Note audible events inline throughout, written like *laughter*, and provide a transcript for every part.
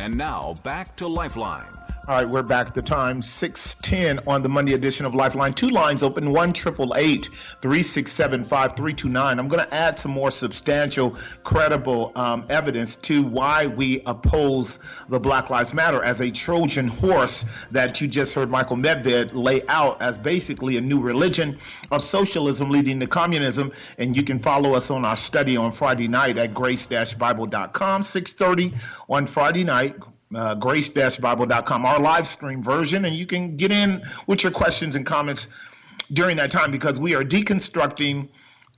And now back to Lifeline. All right, we're back the time, 610 on the Monday edition of Lifeline. Two lines open, 1 367 5329. I'm going to add some more substantial, credible um, evidence to why we oppose the Black Lives Matter as a Trojan horse that you just heard Michael Medved lay out as basically a new religion of socialism leading to communism. And you can follow us on our study on Friday night at grace-bible.com, 630 on Friday night uh, grace-bible.com, our live stream version, and you can get in with your questions and comments during that time because we are deconstructing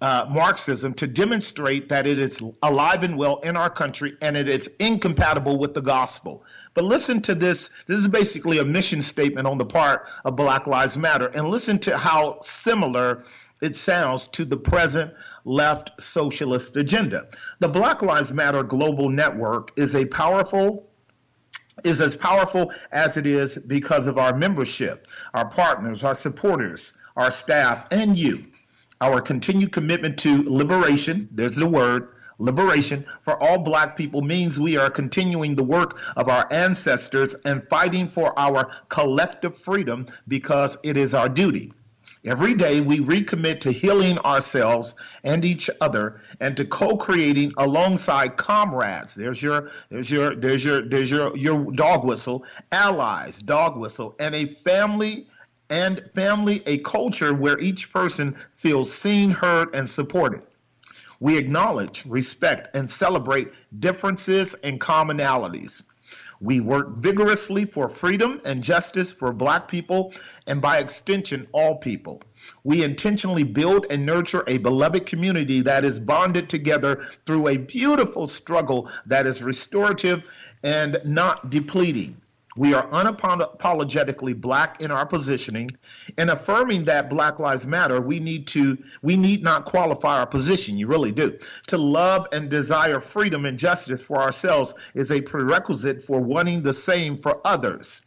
uh, Marxism to demonstrate that it is alive and well in our country and it is incompatible with the gospel. But listen to this. This is basically a mission statement on the part of Black Lives Matter. And listen to how similar it sounds to the present left socialist agenda. The Black Lives Matter Global Network is a powerful is as powerful as it is because of our membership, our partners, our supporters, our staff, and you. Our continued commitment to liberation, there's the word, liberation for all black people means we are continuing the work of our ancestors and fighting for our collective freedom because it is our duty. Every day we recommit to healing ourselves and each other and to co-creating alongside comrades. There's your there's your there's your there's your your dog whistle, allies, dog whistle, and a family and family a culture where each person feels seen, heard, and supported. We acknowledge, respect, and celebrate differences and commonalities. We work vigorously for freedom and justice for Black people and, by extension, all people. We intentionally build and nurture a beloved community that is bonded together through a beautiful struggle that is restorative and not depleting. We are unapologetically black in our positioning and affirming that Black Lives Matter, we need to we need not qualify our position. You really do. To love and desire freedom and justice for ourselves is a prerequisite for wanting the same for others.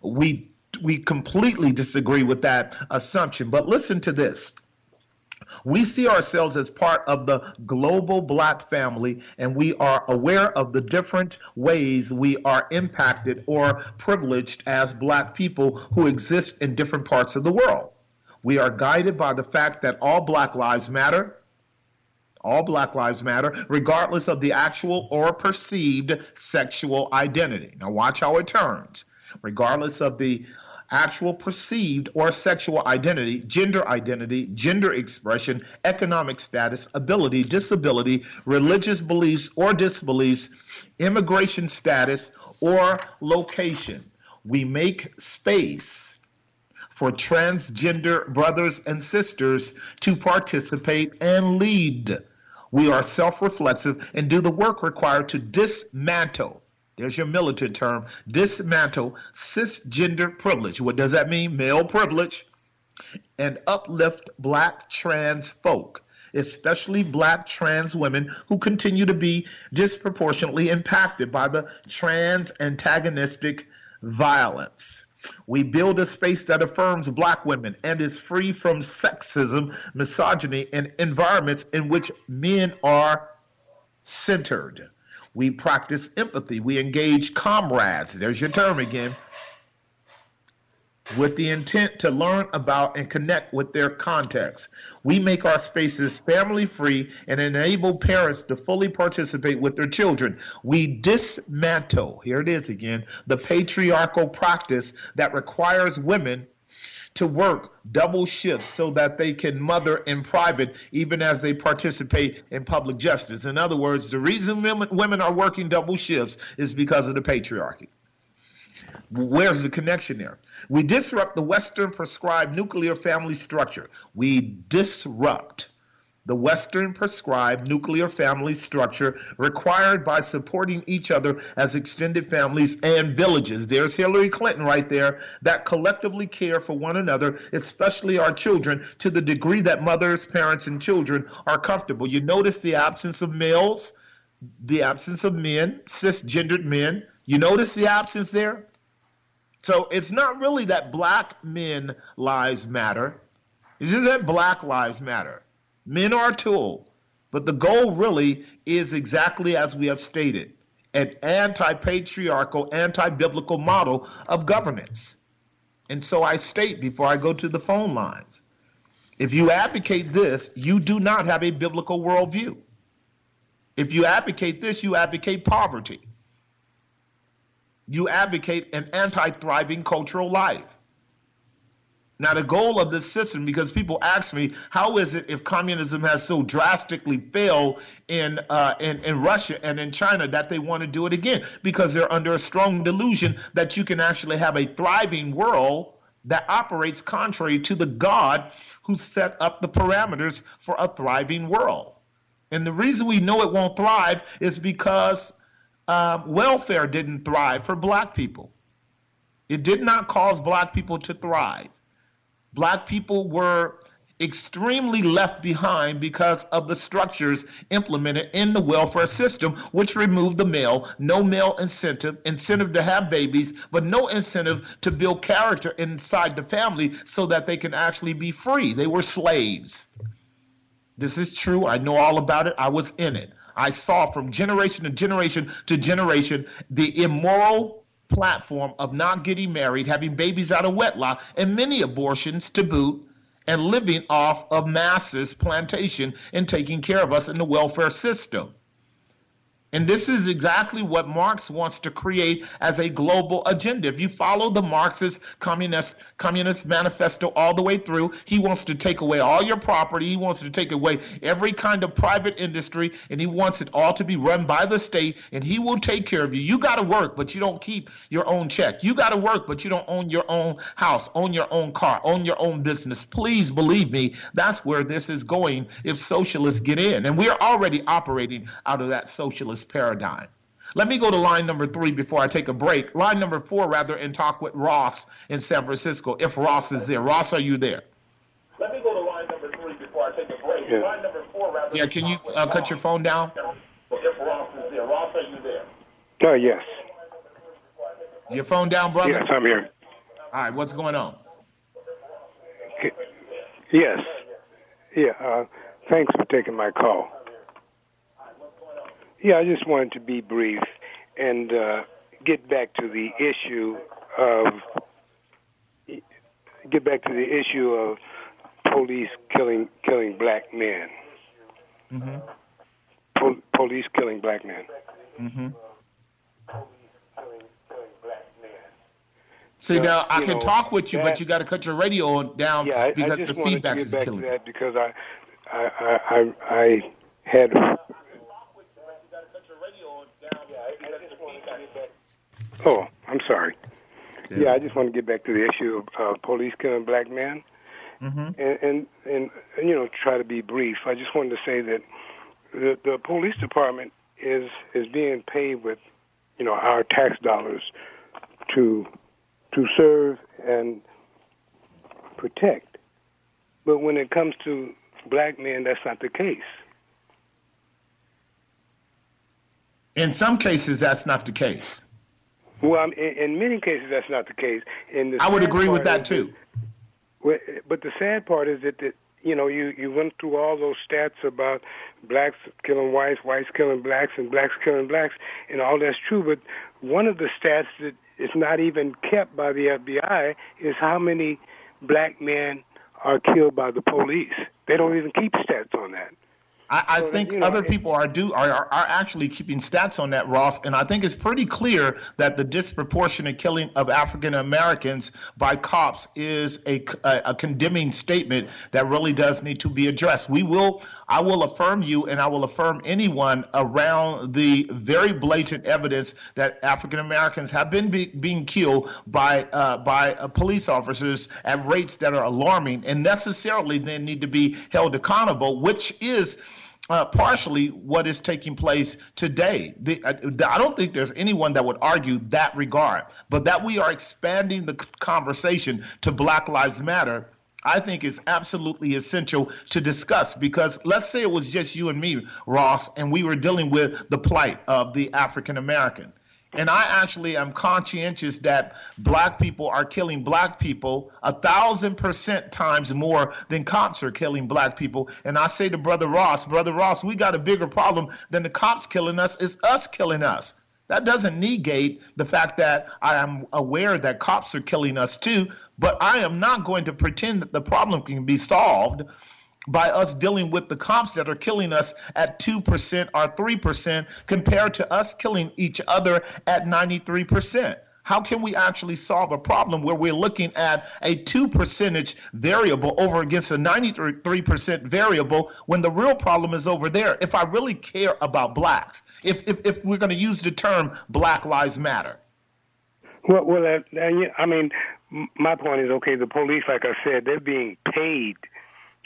We we completely disagree with that assumption. But listen to this. We see ourselves as part of the global black family, and we are aware of the different ways we are impacted or privileged as black people who exist in different parts of the world. We are guided by the fact that all black lives matter, all black lives matter, regardless of the actual or perceived sexual identity. Now, watch how it turns. Regardless of the actual perceived or sexual identity, gender identity, gender expression, economic status, ability, disability, religious beliefs or disbeliefs, immigration status, or location. We make space for transgender brothers and sisters to participate and lead. We are self reflexive and do the work required to dismantle there's your militant term. Dismantle cisgender privilege. What does that mean? Male privilege. And uplift black trans folk, especially black trans women who continue to be disproportionately impacted by the trans antagonistic violence. We build a space that affirms black women and is free from sexism, misogyny, and environments in which men are centered. We practice empathy. We engage comrades. There's your term again. With the intent to learn about and connect with their context. We make our spaces family free and enable parents to fully participate with their children. We dismantle, here it is again, the patriarchal practice that requires women to work double shifts so that they can mother in private even as they participate in public justice. In other words, the reason women are working double shifts is because of the patriarchy. Where's the connection there? We disrupt the Western prescribed nuclear family structure. We disrupt the Western prescribed nuclear family structure required by supporting each other as extended families and villages. There's Hillary Clinton right there that collectively care for one another, especially our children, to the degree that mothers, parents, and children are comfortable. You notice the absence of males, the absence of men, cisgendered men. You notice the absence there? So it's not really that black men lives matter. It's just that black lives matter. Men are a tool, but the goal really is exactly as we have stated an anti patriarchal, anti biblical model of governance. And so I state before I go to the phone lines if you advocate this, you do not have a biblical worldview. If you advocate this, you advocate poverty. You advocate an anti thriving cultural life. Now, the goal of this system, because people ask me, how is it if communism has so drastically failed in, uh, in, in Russia and in China that they want to do it again? Because they're under a strong delusion that you can actually have a thriving world that operates contrary to the God who set up the parameters for a thriving world. And the reason we know it won't thrive is because uh, welfare didn't thrive for black people. It did not cause black people to thrive black people were extremely left behind because of the structures implemented in the welfare system, which removed the male, no male incentive, incentive to have babies, but no incentive to build character inside the family so that they can actually be free. They were slaves. This is true. I know all about it. I was in it. I saw from generation to generation to generation the immoral platform of not getting married, having babies out of wedlock, and many abortions to boot, and living off of masses plantation and taking care of us in the welfare system. And this is exactly what Marx wants to create as a global agenda. If you follow the Marxist communist communist manifesto all the way through, he wants to take away all your property. He wants to take away every kind of private industry, and he wants it all to be run by the state. And he will take care of you. You got to work, but you don't keep your own check. You got to work, but you don't own your own house, own your own car, own your own business. Please believe me, that's where this is going if socialists get in, and we are already operating out of that socialist paradigm. Let me go to line number three before I take a break. Line number four, rather, and talk with Ross in San Francisco. If Ross is there, Ross, are you there? Let me go to line number three before I take a break. Yeah. Line number four, rather. Yeah, can you uh, cut your phone down? If Ross is there, Ross, are you there? Uh, yes. Your phone down, brother? Yes, I'm here. All right, what's going on? Yes. Yeah, uh, thanks for taking my call. Yeah, I just wanted to be brief and uh, get back to the issue of get back to the issue of police killing killing black men. Mm-hmm. Po- police killing black men. Mm-hmm. See now, I can know, talk with you, that, but you got to cut your radio down yeah, because I the feedback is killing. That because I, I, I, I had Oh, I'm sorry. Yeah. yeah, I just want to get back to the issue of uh, police killing black men, mm-hmm. and, and, and and you know try to be brief. I just wanted to say that the the police department is is being paid with you know our tax dollars to to serve and protect, but when it comes to black men, that's not the case. In some cases, that's not the case. Well, in, in many cases, that's not the case. In I would agree with that too. That, but the sad part is that, that you know you you went through all those stats about blacks killing whites, whites killing blacks, and blacks killing blacks, and all that's true. But one of the stats that is not even kept by the FBI is how many black men are killed by the police. They don't even keep stats on that. I, I so think that, you know, other people are do are, are actually keeping stats on that, Ross, and I think it's pretty clear that the disproportionate killing of African Americans by cops is a, a, a condemning statement that really does need to be addressed. We will I will affirm you and I will affirm anyone around the very blatant evidence that African Americans have been be, being killed by uh, by uh, police officers at rates that are alarming and necessarily then need to be held accountable, which is uh, partially what is taking place today. The, I, uh, I don't think there's anyone that would argue that regard, but that we are expanding the conversation to Black Lives Matter. I think is absolutely essential to discuss because let's say it was just you and me, Ross, and we were dealing with the plight of the African American. And I actually am conscientious that black people are killing black people a thousand percent times more than cops are killing black people. And I say to Brother Ross, Brother Ross, we got a bigger problem than the cops killing us, it's us killing us. That doesn't negate the fact that I am aware that cops are killing us too, but I am not going to pretend that the problem can be solved by us dealing with the cops that are killing us at 2% or 3% compared to us killing each other at 93%. How can we actually solve a problem where we're looking at a 2 percentage variable over against a 93% variable when the real problem is over there? If I really care about blacks, if, if, if we're going to use the term Black Lives Matter. Well, well, uh, I mean, my point is okay. The police, like I said, they're being paid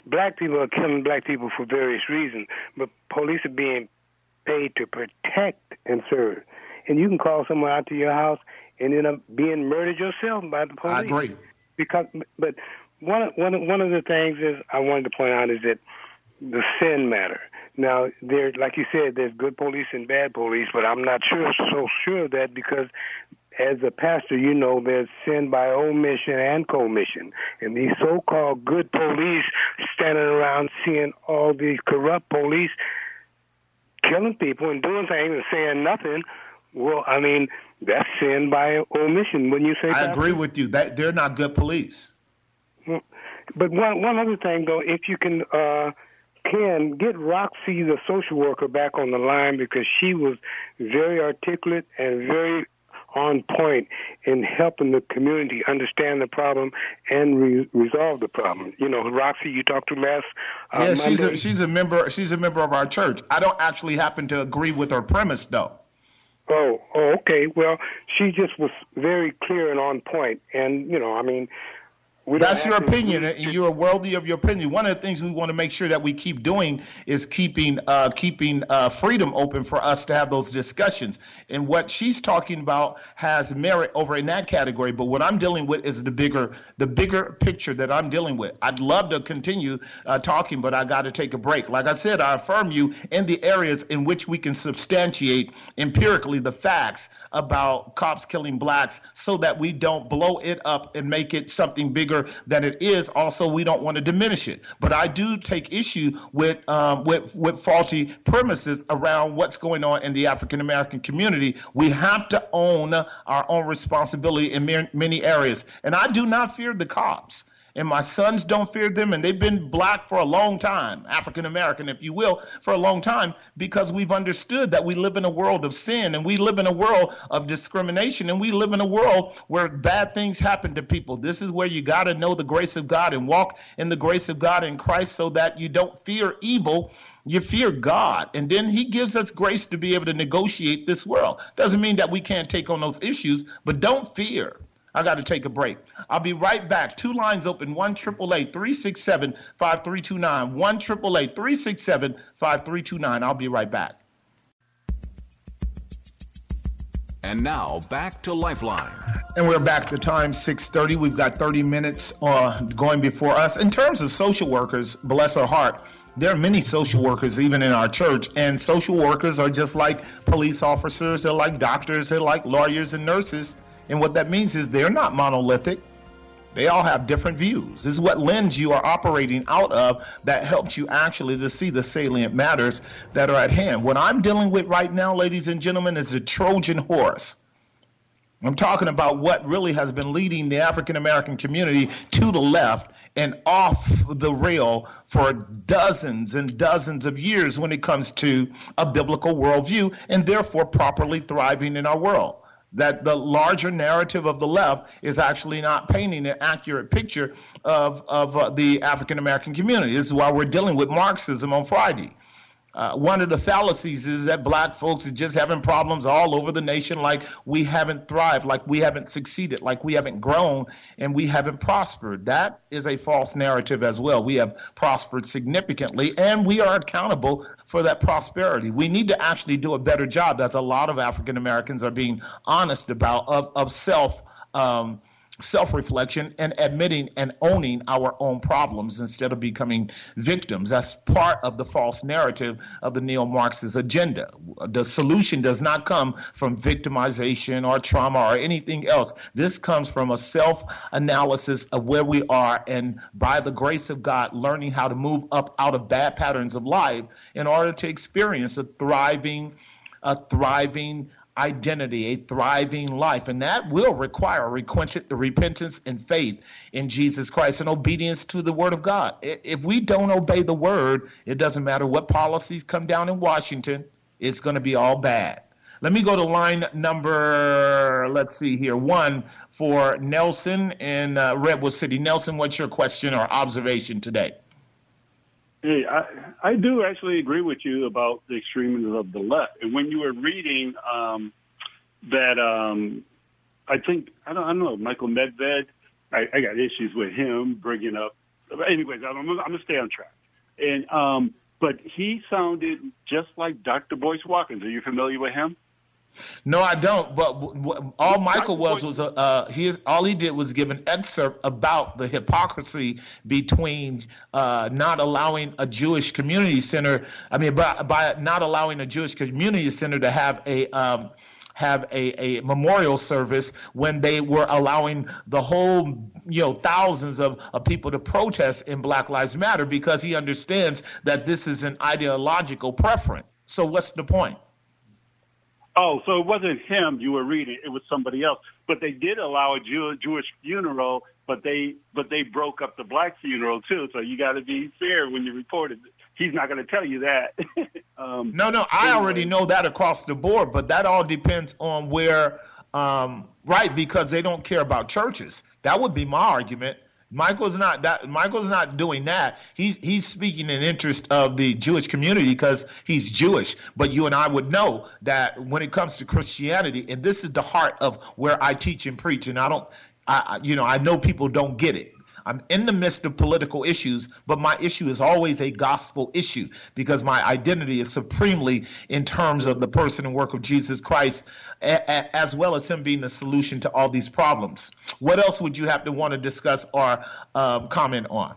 black people are killing black people for various reasons, but police are being paid to protect and serve. And you can call someone out to your house and end up being murdered yourself by the police. I agree. Because, but one one one of the things is I wanted to point out is that the sin matter. Now, there, like you said, there's good police and bad police, but I'm not sure so sure of that because as a pastor, you know there's sin by omission and commission. And these so-called good police standing around seeing all these corrupt police killing people and doing things and saying nothing. Well, I mean, that's sin by omission. Wouldn't you say? I agree with you. That they're not good police. But one one other thing though, if you can. uh can get Roxy, the social worker, back on the line because she was very articulate and very on point in helping the community understand the problem and re- resolve the problem. You know, Roxy, you talked to last. Uh, yeah, she's a, she's a member. She's a member of our church. I don't actually happen to agree with her premise, though. Oh, oh, okay. Well, she just was very clear and on point, and you know, I mean, that's your opinion, and you're worthy of your opinion. One of the things we want to make sure that we keep doing is keeping uh, keeping uh, freedom open for us to have those discussions. And what she's talking about has merit over in that category. But what I'm dealing with is the bigger the bigger picture that I'm dealing with. I'd love to continue uh, talking, but I got to take a break. Like I said, I affirm you in the areas in which we can substantiate empirically the facts about cops killing blacks so that we don't blow it up and make it something bigger than it is. Also, we don't want to diminish it. But I do take issue with um, with with faulty premises around what's going on in the African American community. We have to own our own responsibility in many areas, and I do not fear the cops and my sons don't fear them, and they've been black for a long time, African American, if you will, for a long time, because we've understood that we live in a world of sin and we live in a world of discrimination and we live in a world where bad things happen to people. This is where you got to know the grace of God and walk in the grace of God in Christ so that you don't fear evil you fear God, and then He gives us grace to be able to negotiate this world. Doesn't mean that we can't take on those issues, but don't fear. I got to take a break. I'll be right back. Two lines open 1 367 5329. 1 367 5329. I'll be right back. And now back to Lifeline. And we're back to time 6:30. We've got 30 minutes uh, going before us. In terms of social workers, bless our heart, there are many social workers even in our church and social workers are just like police officers they're like doctors they're like lawyers and nurses and what that means is they're not monolithic. They all have different views. This is what lens you are operating out of that helps you actually to see the salient matters that are at hand. What I'm dealing with right now, ladies and gentlemen, is the Trojan horse. I'm talking about what really has been leading the African American community to the left and off the rail for dozens and dozens of years when it comes to a biblical worldview and therefore properly thriving in our world. That the larger narrative of the left is actually not painting an accurate picture of, of uh, the African American community. This is why we're dealing with Marxism on Friday. Uh, one of the fallacies is that black folks are just having problems all over the nation, like we haven't thrived, like we haven't succeeded, like we haven't grown, and we haven't prospered. That is a false narrative as well. We have prospered significantly, and we are accountable for that prosperity. We need to actually do a better job, as a lot of African Americans are being honest about, of, of self. Um, self reflection and admitting and owning our own problems instead of becoming victims. That's part of the false narrative of the neo Marxist agenda. The solution does not come from victimization or trauma or anything else. This comes from a self analysis of where we are and by the grace of God, learning how to move up out of bad patterns of life in order to experience a thriving, a thriving, identity, a thriving life. And that will require repentance and faith in Jesus Christ and obedience to the Word of God. If we don't obey the Word, it doesn't matter what policies come down in Washington, it's going to be all bad. Let me go to line number, let's see here, one for Nelson in uh, Redwood City. Nelson, what's your question or observation today? Hey, I, I do actually agree with you about the extremism of the left. And when you were reading um, that, um, I think I don't, I don't know Michael Medved. I, I got issues with him bringing up. Anyways, I'm, I'm gonna stay on track. And um, but he sounded just like Dr. Boyce Watkins. Are you familiar with him? No, I don't. But all Michael was was uh, he all he did was give an excerpt about the hypocrisy between uh, not allowing a Jewish community center. I mean, by, by not allowing a Jewish community center to have a um, have a, a memorial service when they were allowing the whole, you know, thousands of, of people to protest in Black Lives Matter because he understands that this is an ideological preference. So what's the point? Oh, so it wasn't him you were reading; it was somebody else. But they did allow a Jew, Jewish funeral, but they but they broke up the black funeral too. So you got to be fair when you report it. He's not going to tell you that. *laughs* um, no, no, I anyway. already know that across the board, but that all depends on where. Um, right, because they don't care about churches. That would be my argument. Michael's not that. Michael's not doing that. He's he's speaking in interest of the Jewish community because he's Jewish. But you and I would know that when it comes to Christianity, and this is the heart of where I teach and preach, and I don't, I you know, I know people don't get it. I'm in the midst of political issues, but my issue is always a gospel issue because my identity is supremely in terms of the person and work of Jesus Christ, a- a- as well as Him being the solution to all these problems. What else would you have to want to discuss or um, comment on?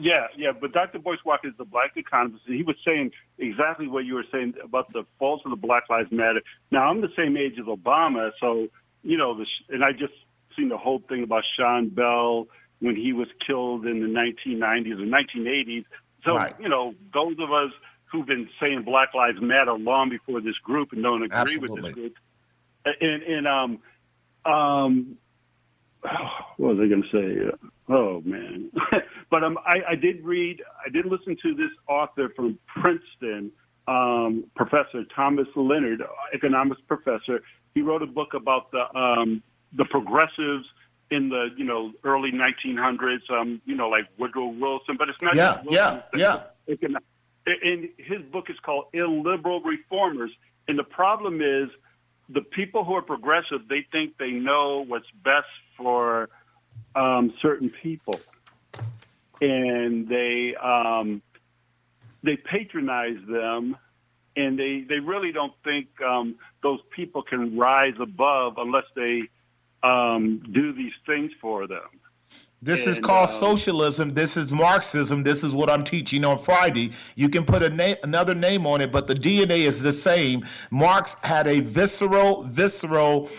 Yeah, yeah, but Dr. Boyce Walker is a black economist, and he was saying exactly what you were saying about the faults of the Black Lives Matter. Now, I'm the same age as Obama, so, you know, the, and I just seen the whole thing about Sean Bell when he was killed in the 1990s or 1980s. So, right. you know, those of us who've been saying Black Lives Matter long before this group and don't agree Absolutely. with this group. And, and um, um, what was I going to say? Oh man! *laughs* but um, I, I did read, I did listen to this author from Princeton, um, Professor Thomas Leonard, economics professor. He wrote a book about the um, the progressives in the you know early 1900s, um, you know like Woodrow Wilson, but it's not. Yeah, Wilson, yeah, yeah. Can, and his book is called Illiberal Reformers, and the problem is the people who are progressive they think they know what's best for um, certain people, and they um, they patronize them. And they they really don't think um, those people can rise above unless they um, do these things for them. This and, is called um, socialism. This is Marxism. This is what I'm teaching on Friday. You can put a na- another name on it, but the DNA is the same. Marx had a visceral, visceral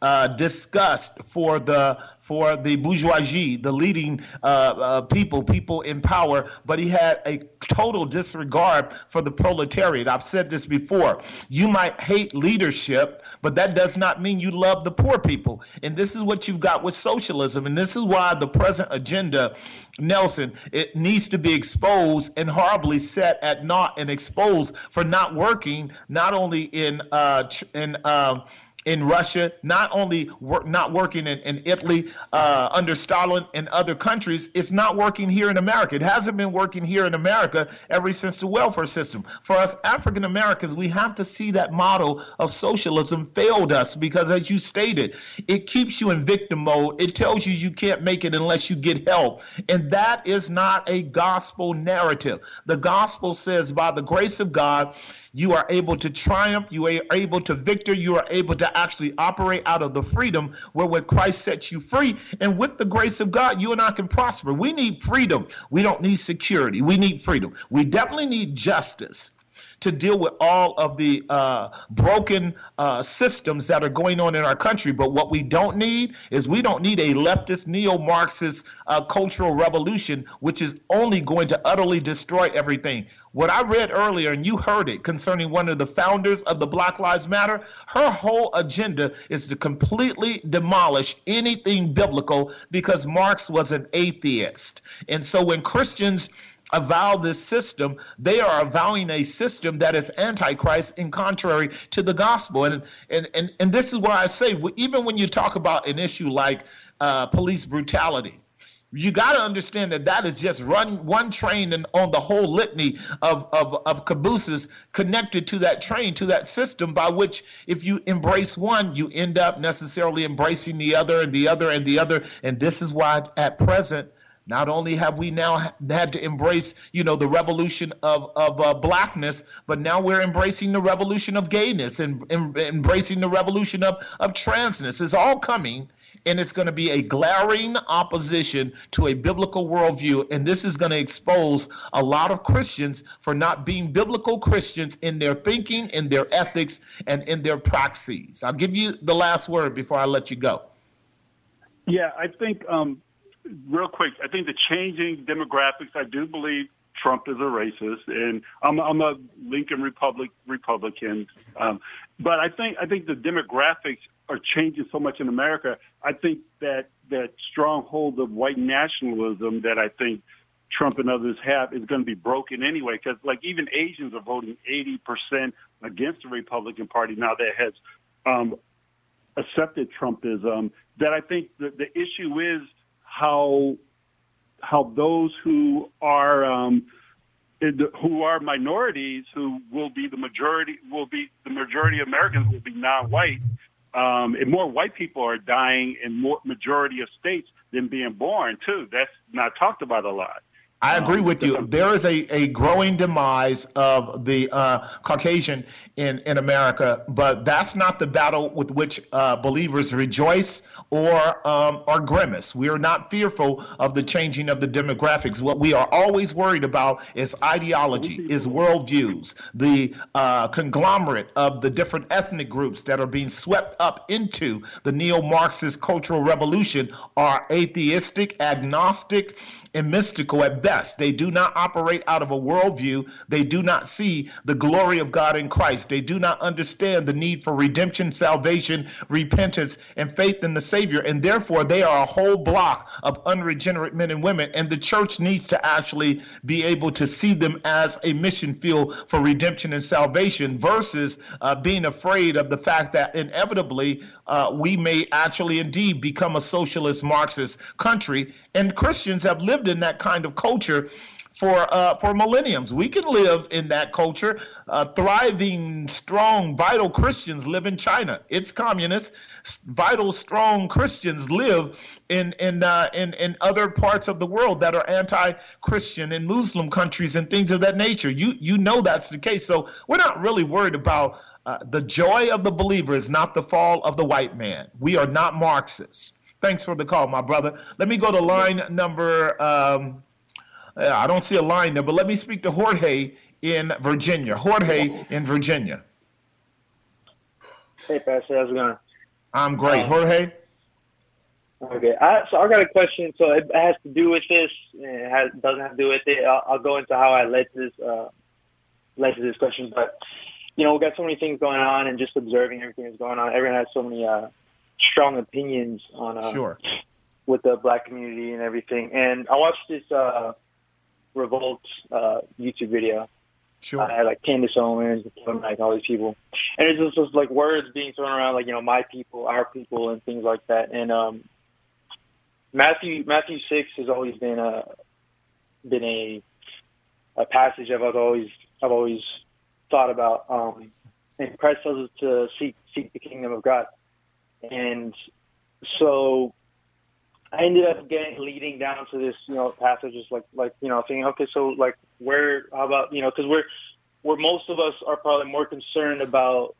uh, disgust for the for the bourgeoisie, the leading uh, uh, people, people in power, but he had a total disregard for the proletariat. I've said this before. You might hate leadership, but that does not mean you love the poor people. And this is what you've got with socialism. And this is why the present agenda, Nelson, it needs to be exposed and horribly set at naught and exposed for not working, not only in, uh, in, uh, in Russia, not only work, not working in, in Italy uh, under Stalin and other countries, it's not working here in America. It hasn't been working here in America ever since the welfare system. For us African Americans, we have to see that model of socialism failed us because, as you stated, it keeps you in victim mode. It tells you you can't make it unless you get help. And that is not a gospel narrative. The gospel says, by the grace of God, you are able to triumph. You are able to victor. You are able to actually operate out of the freedom where Christ sets you free. And with the grace of God, you and I can prosper. We need freedom. We don't need security. We need freedom. We definitely need justice to deal with all of the uh, broken uh, systems that are going on in our country. But what we don't need is we don't need a leftist, neo Marxist uh, cultural revolution, which is only going to utterly destroy everything. What I read earlier, and you heard it concerning one of the founders of the Black Lives Matter, her whole agenda is to completely demolish anything biblical because Marx was an atheist. And so when Christians avow this system, they are avowing a system that is antichrist and contrary to the gospel. And and and, and this is why I say. Even when you talk about an issue like uh, police brutality, you got to understand that that is just run one train and on the whole litany of, of, of cabooses connected to that train, to that system by which if you embrace one, you end up necessarily embracing the other and the other and the other. And this is why at present, not only have we now had to embrace, you know, the revolution of of uh, blackness, but now we're embracing the revolution of gayness and, and embracing the revolution of of transness. It's all coming, and it's going to be a glaring opposition to a biblical worldview. And this is going to expose a lot of Christians for not being biblical Christians in their thinking, in their ethics, and in their praxis. I'll give you the last word before I let you go. Yeah, I think um, real quick, I think the changing demographics, I do believe Trump is a racist, and I'm, I'm a Lincoln Republic Republican. Um, but I think I think the demographics are changing so much in America. I think that that stronghold of white nationalism that I think Trump and others have is going to be broken anyway. Because like even Asians are voting 80 percent against the Republican Party now that has um, accepted Trumpism. That I think the, the issue is how how those who are um, who are minorities who will be the majority will be the majority of Americans will be non-white um, and more white people are dying in more majority of states than being born too. That's not talked about a lot. I agree with you. There is a, a growing demise of the uh, Caucasian in, in America, but that's not the battle with which uh, believers rejoice or um, or grimace. We are not fearful of the changing of the demographics. What we are always worried about is ideology, is worldviews, the uh, conglomerate of the different ethnic groups that are being swept up into the neo-Marxist cultural revolution are atheistic, agnostic and mystical at best. They do not operate out of a worldview. They do not see the glory of God in Christ. They do not understand the need for redemption, salvation, repentance, and faith in the Savior. And therefore, they are a whole block of unregenerate men and women. And the church needs to actually be able to see them as a mission field for redemption and salvation versus uh, being afraid of the fact that inevitably uh, we may actually indeed become a socialist Marxist country. And Christians have lived in that kind of culture for uh, for millenniums. We can live in that culture. Uh, thriving, strong, vital Christians live in China. It's communist. Vital, strong Christians live in in uh, in in other parts of the world that are anti-Christian in Muslim countries and things of that nature. You you know that's the case. So we're not really worried about uh, the joy of the believer is not the fall of the white man. We are not Marxists. Thanks for the call, my brother. Let me go to line number. Um, I don't see a line there, but let me speak to Jorge in Virginia. Jorge in Virginia. Hey, Pastor, how's it going? I'm great. Um, Jorge? Okay, I, so I got a question. So it has to do with this. It has, doesn't have to do with it. I'll, I'll go into how I led to this uh, led to this question, but you know, we got so many things going on and just observing everything that's going on. Everyone has so many uh, strong opinions on uh, sure. with the black community and everything. And I watched this uh, Revolt uh, YouTube video, Sure. I had like Candace Owens, like all these people, and it's just, just like words being thrown around, like you know, my people, our people, and things like that. And um, Matthew Matthew six has always been a been a a passage I've always I've always thought about. Um, and Christ tells us to seek seek the kingdom of God, and so I ended up getting leading down to this, you know, passage, just like like you know, thinking, okay, so like where, how about you know, because we're where most of us are probably more concerned about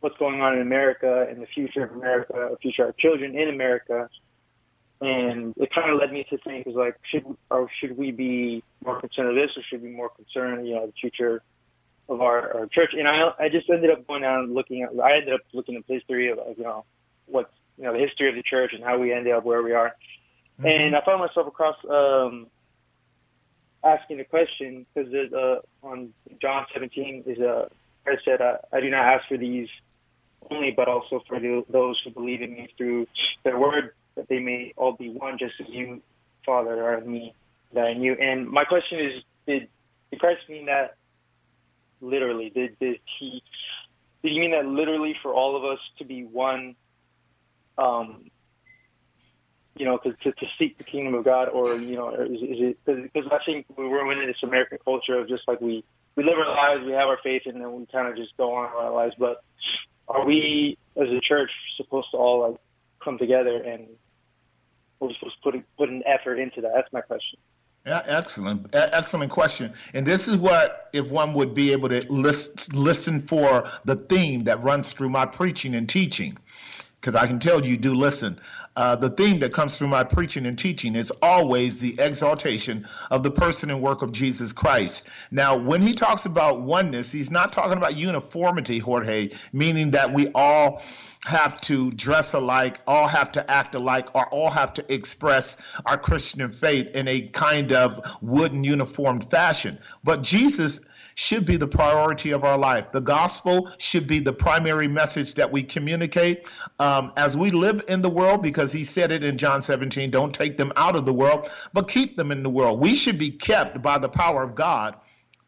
what's going on in America and the future of America, the future of our children in America, and it kind of led me to think, is like, should or should we be more concerned of this, or should we be more concerned, you know, the future of our, our church? And I I just ended up going down and looking at, I ended up looking at place three of, you know, what's you know the history of the church and how we ended up where we are. Mm-hmm. And I found myself across um, asking the question because uh, on John 17 is a uh, Christ said, uh, "I do not ask for these only, but also for the, those who believe in me through their word, that they may all be one, just as you, Father, are in me, that in you." And my question is, did, did Christ mean that literally? Did did he did he mean that literally for all of us to be one um, you know, to, to, to seek the kingdom of God, or you know, is, is it because I think we're in this American culture of just like we we live our lives, we have our faith, and then we kind of just go on with our lives. But are we, as a church, supposed to all like come together and we're supposed to put put an effort into that? That's my question. Yeah, excellent, excellent question. And this is what, if one would be able to list, listen for the theme that runs through my preaching and teaching because I can tell you do listen. Uh, the theme that comes through my preaching and teaching is always the exaltation of the person and work of Jesus Christ. Now, when he talks about oneness, he's not talking about uniformity, Jorge, meaning that we all have to dress alike, all have to act alike, or all have to express our Christian faith in a kind of wooden uniformed fashion. But Jesus should be the priority of our life. The gospel should be the primary message that we communicate um, as we live in the world, because he said it in John 17 don't take them out of the world, but keep them in the world. We should be kept by the power of God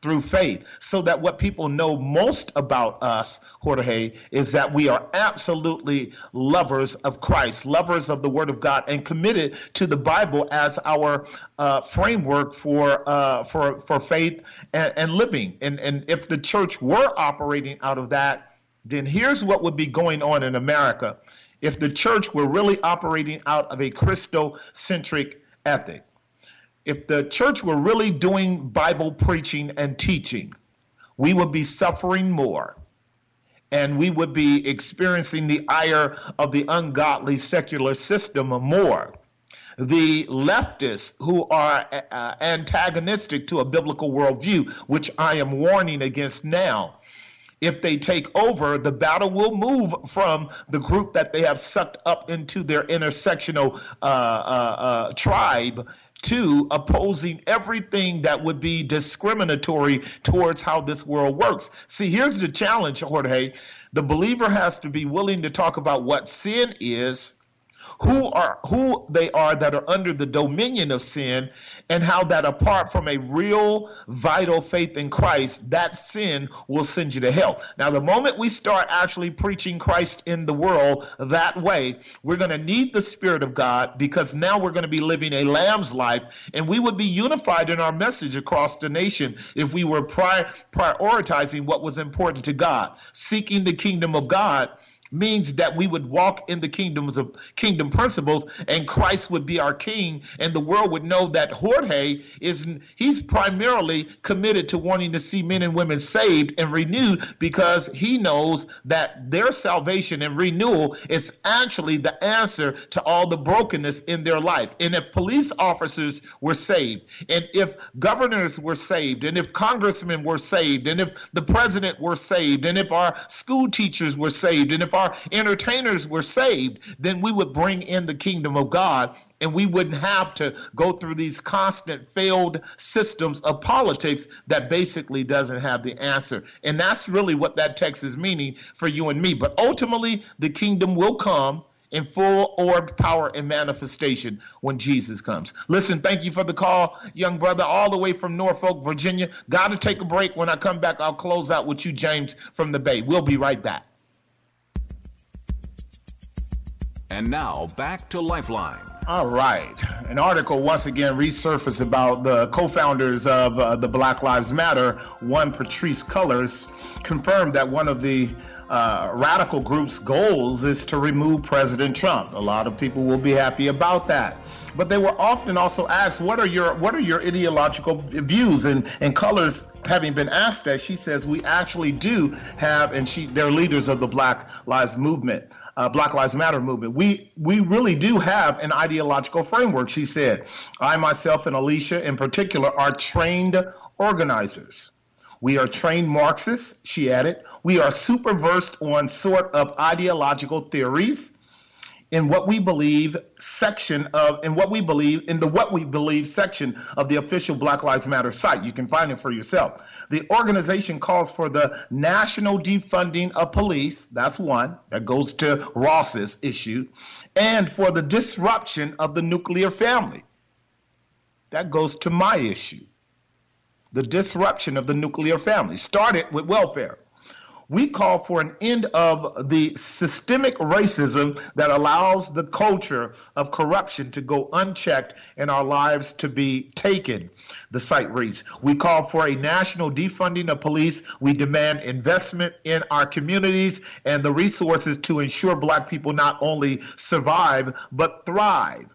through faith so that what people know most about us, Jorge, is that we are absolutely lovers of Christ, lovers of the Word of God, and committed to the Bible as our uh, framework for, uh, for, for faith and, and living. And, and if the church were operating out of that, then here's what would be going on in America if the church were really operating out of a Christocentric ethic if the church were really doing Bible preaching and teaching, we would be suffering more and we would be experiencing the ire of the ungodly secular system more. The leftists who are uh, antagonistic to a biblical worldview, which I am warning against now, if they take over, the battle will move from the group that they have sucked up into their intersectional uh, uh, uh tribe to opposing everything that would be discriminatory towards how this world works. See, here's the challenge, Jorge. The believer has to be willing to talk about what sin is who are who they are that are under the dominion of sin and how that apart from a real vital faith in Christ that sin will send you to hell. Now the moment we start actually preaching Christ in the world that way, we're going to need the spirit of God because now we're going to be living a lamb's life and we would be unified in our message across the nation if we were pri- prioritizing what was important to God, seeking the kingdom of God means that we would walk in the kingdoms of kingdom principles and Christ would be our king and the world would know that Jorge is he's primarily committed to wanting to see men and women saved and renewed because he knows that their salvation and renewal is actually the answer to all the brokenness in their life. And if police officers were saved and if governors were saved and if congressmen were saved and if the president were saved and if our school teachers were saved and if our entertainers were saved, then we would bring in the kingdom of God and we wouldn't have to go through these constant failed systems of politics that basically doesn't have the answer. And that's really what that text is meaning for you and me. But ultimately, the kingdom will come in full orbed power and manifestation when Jesus comes. Listen, thank you for the call, young brother, all the way from Norfolk, Virginia. Got to take a break. When I come back, I'll close out with you, James, from the Bay. We'll be right back. And now back to Lifeline. All right. An article once again resurfaced about the co founders of uh, the Black Lives Matter, one Patrisse Cullors, confirmed that one of the uh, radical group's goals is to remove President Trump. A lot of people will be happy about that. But they were often also asked, "What are your what are your ideological views?" And and Cullors, having been asked that, she says, "We actually do have," and she they're leaders of the Black Lives Movement uh, Black Lives Matter movement. We we really do have an ideological framework. She said, "I myself and Alicia, in particular, are trained organizers." We are trained Marxists, she added. We are super versed on sort of ideological theories in what we believe section of in what we believe in the what we believe section of the official Black Lives Matter site. You can find it for yourself. The organization calls for the national defunding of police. That's one that goes to Ross's issue, and for the disruption of the nuclear family. That goes to my issue. The disruption of the nuclear family started with welfare we call for an end of the systemic racism that allows the culture of corruption to go unchecked and our lives to be taken. The site reads We call for a national defunding of police. We demand investment in our communities and the resources to ensure black people not only survive, but thrive.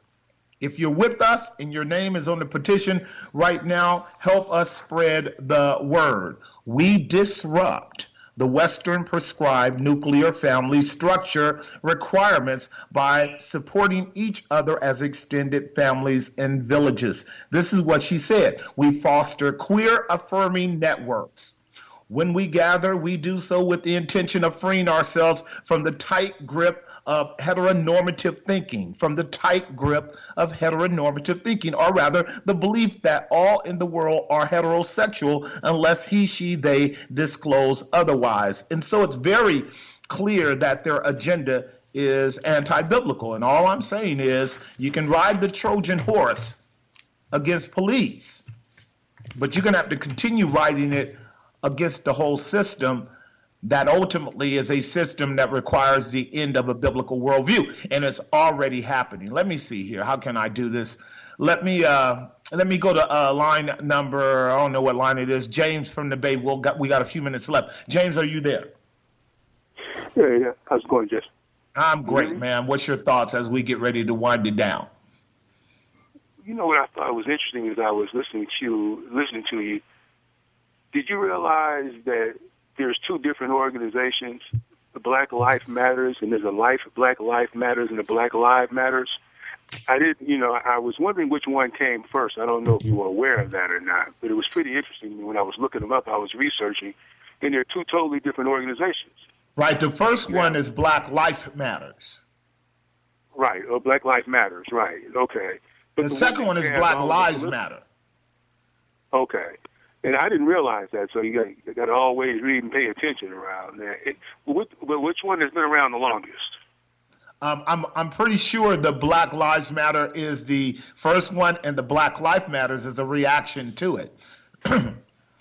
If you're with us and your name is on the petition right now, help us spread the word. We disrupt the Western prescribed nuclear family structure requirements by supporting each other as extended families and villages. This is what she said. We foster queer affirming networks. When we gather, we do so with the intention of freeing ourselves from the tight grip of heteronormative thinking, from the tight grip of heteronormative thinking, or rather, the belief that all in the world are heterosexual unless he, she, they disclose otherwise. And so it's very clear that their agenda is anti biblical. And all I'm saying is you can ride the Trojan horse against police, but you're going to have to continue riding it against the whole system that ultimately is a system that requires the end of a biblical worldview, and it's already happening. Let me see here. How can I do this? Let me uh, let me go to uh, line number. I don't know what line it is. James from the Bay. We'll got, we got a few minutes left. James, are you there? Yeah, yeah. How's it going, Jess? I'm great, mm-hmm. man. What's your thoughts as we get ready to wind it down? You know what I thought was interesting as I was listening to you, listening to you. Did you realize that there's two different organizations, the Black Life Matters, and there's a Life Black Life Matters and the Black Lives Matters. I didn't, you know, I was wondering which one came first. I don't know if you were aware of that or not, but it was pretty interesting when I was looking them up. I was researching, and they're two totally different organizations. Right. The first yeah. one is Black Life Matters. Right. Oh, Black Life Matters. Right. Okay. But the, the second one is Black Lives Matter. Okay and I didn't realize that. So you got you got to always read and pay attention around there. It, but which one has been around the longest? Um, I'm I'm pretty sure the Black Lives Matter is the first one, and the Black Life Matters is a reaction to it. *clears throat*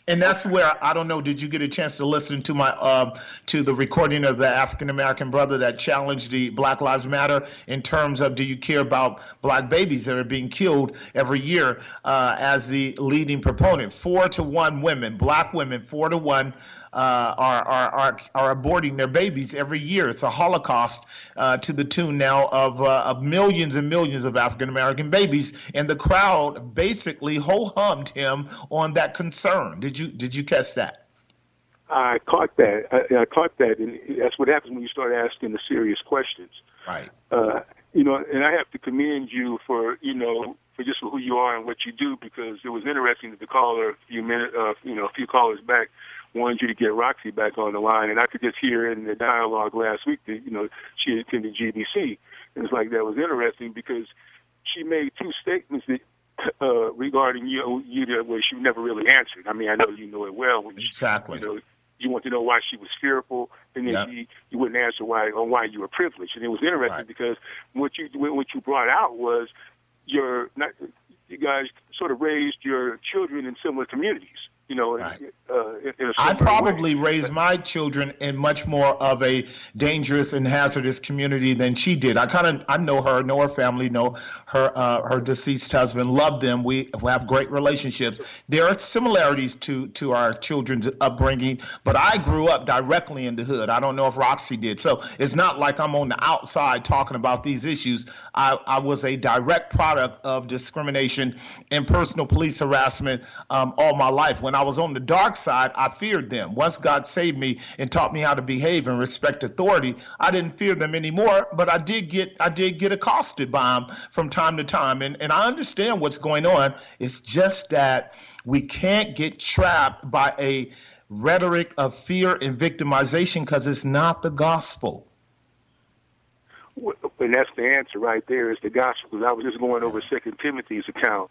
and that's where I don't know. Did you get a chance to listen to my uh, to the recording of the African American brother that challenged the Black Lives Matter in terms of do you care about black babies that are being killed every year uh, as the leading proponent? Four to one women, black women, four to one uh, are, are, are, are aborting their babies every year. It's a holocaust uh, to the tune now of, uh, of millions and millions of African American babies. And the crowd basically ho hummed him on that concern. Did you, did you catch that? I caught that. I, I caught that. And that's what happens when you start asking the serious questions. Right. Uh, you know, and I have to commend you for, you know, for just who you are and what you do because it was interesting that the caller a few minutes, uh, you know, a few callers back wanted you to get Roxy back on the line, and I could just hear in the dialogue last week that you know she attended GBC, and it's like that was interesting because she made two statements that uh, regarding you, you that where she never really answered. I mean, I know you know it well. When exactly. She, you know, you want to know why she was fearful, and then Yep. she, you wouldn't answer why on why you were privileged. And it was interesting Right. because what you what you brought out was your not, you guys sort of raised your children in similar communities. You know, Right. uh, in, in a I probably way. raised my children in much more of a dangerous and hazardous community than she did. I kind of I know her, know her family, know her uh, her deceased husband, love them. We have great relationships. There are similarities to to our children's upbringing, but I grew up directly in the hood. I don't know if Roxy did. So it's not like I'm on the outside talking about these issues. I, I was a direct product of discrimination and personal police harassment um, all my life. When I was on the dark side, I feared them. Once God saved me and taught me how to behave and respect authority, I didn't fear them anymore. But I did get I did get accosted by them from time to time, and and I understand what's going on. It's just that we can't get trapped by a rhetoric of fear and victimization because it's not the gospel. and that's the answer right there is the gospel. I was just going over Second Timothy's account,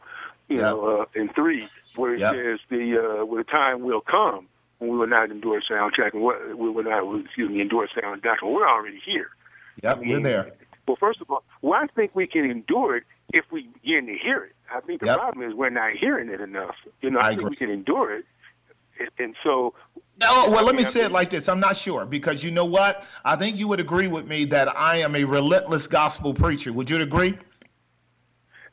you Yep. know, uh, in three, where it Yep. says the uh, where the time will come when we will not endure sound track and what we will not excuse me endure sound doctrine. We're already here. Yep, we're there. Well, first of all, well, I think we can endure it if we begin to hear it. I think the Yep. problem is we're not hearing it enough. You know, I, I think agree. we can endure it, and- and so. No, well, let me say it like this. I'm not sure because you know what? I think you would agree with me that I am a relentless gospel preacher. Would you agree?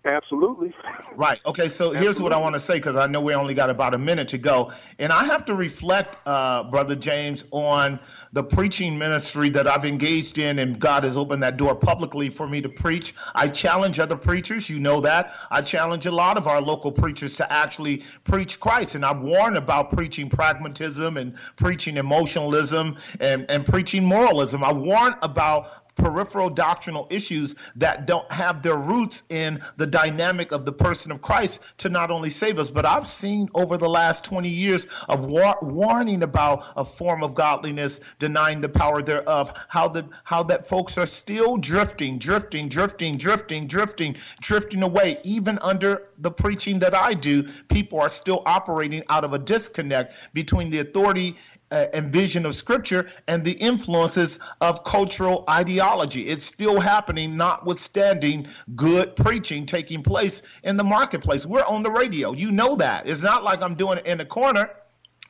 Absolutely. Right. Okay. So here's what I want to say because I know we only got about a minute to go, and I have to reflect, uh, brother James, on the preaching ministry that I've engaged in, and God has opened that door publicly for me to preach. I challenge other preachers. You know that. I challenge a lot of our local preachers to actually preach Christ, and I've warned about preaching pragmatism and preaching emotionalism and, and preaching moralism. I warn about peripheral doctrinal issues that don't have their roots in the dynamic of the person of Christ to not only save us, but I've seen over the last 20 years of war- warning about a form of godliness denying the power thereof, how the how that folks are still drifting, drifting, drifting, drifting, drifting, drifting away. Even under the preaching that I do, people are still operating out of a disconnect between the authority uh, and vision of scripture and the influences of cultural ideology. It's still happening, notwithstanding good preaching taking place in the marketplace. We're on the radio. You know that. It's not like I'm doing it in the corner.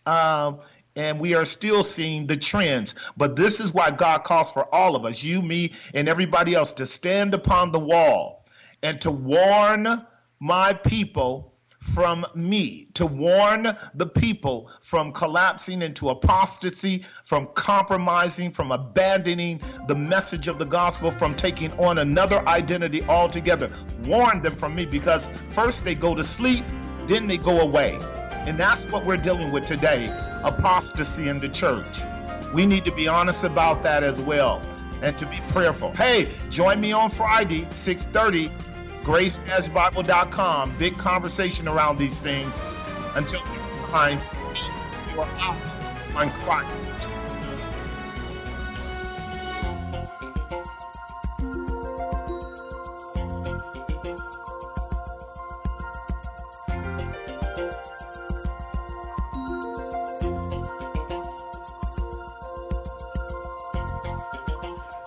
Um, and we are still seeing the trends. But this is why God calls for all of us, you, me, and everybody else, to stand upon the wall and to warn my people from me, to warn the people from collapsing into apostasy, from compromising, from abandoning the message of the gospel, from taking on another identity altogether. Warn them from me because first they go to sleep, then they go away. And that's what we're dealing with today apostasy in the church. We need to be honest about that as well and to be prayerful. Hey, join me on Friday, 630 gracebible.com. Big conversation around these things. Until next time, you are out on Christ.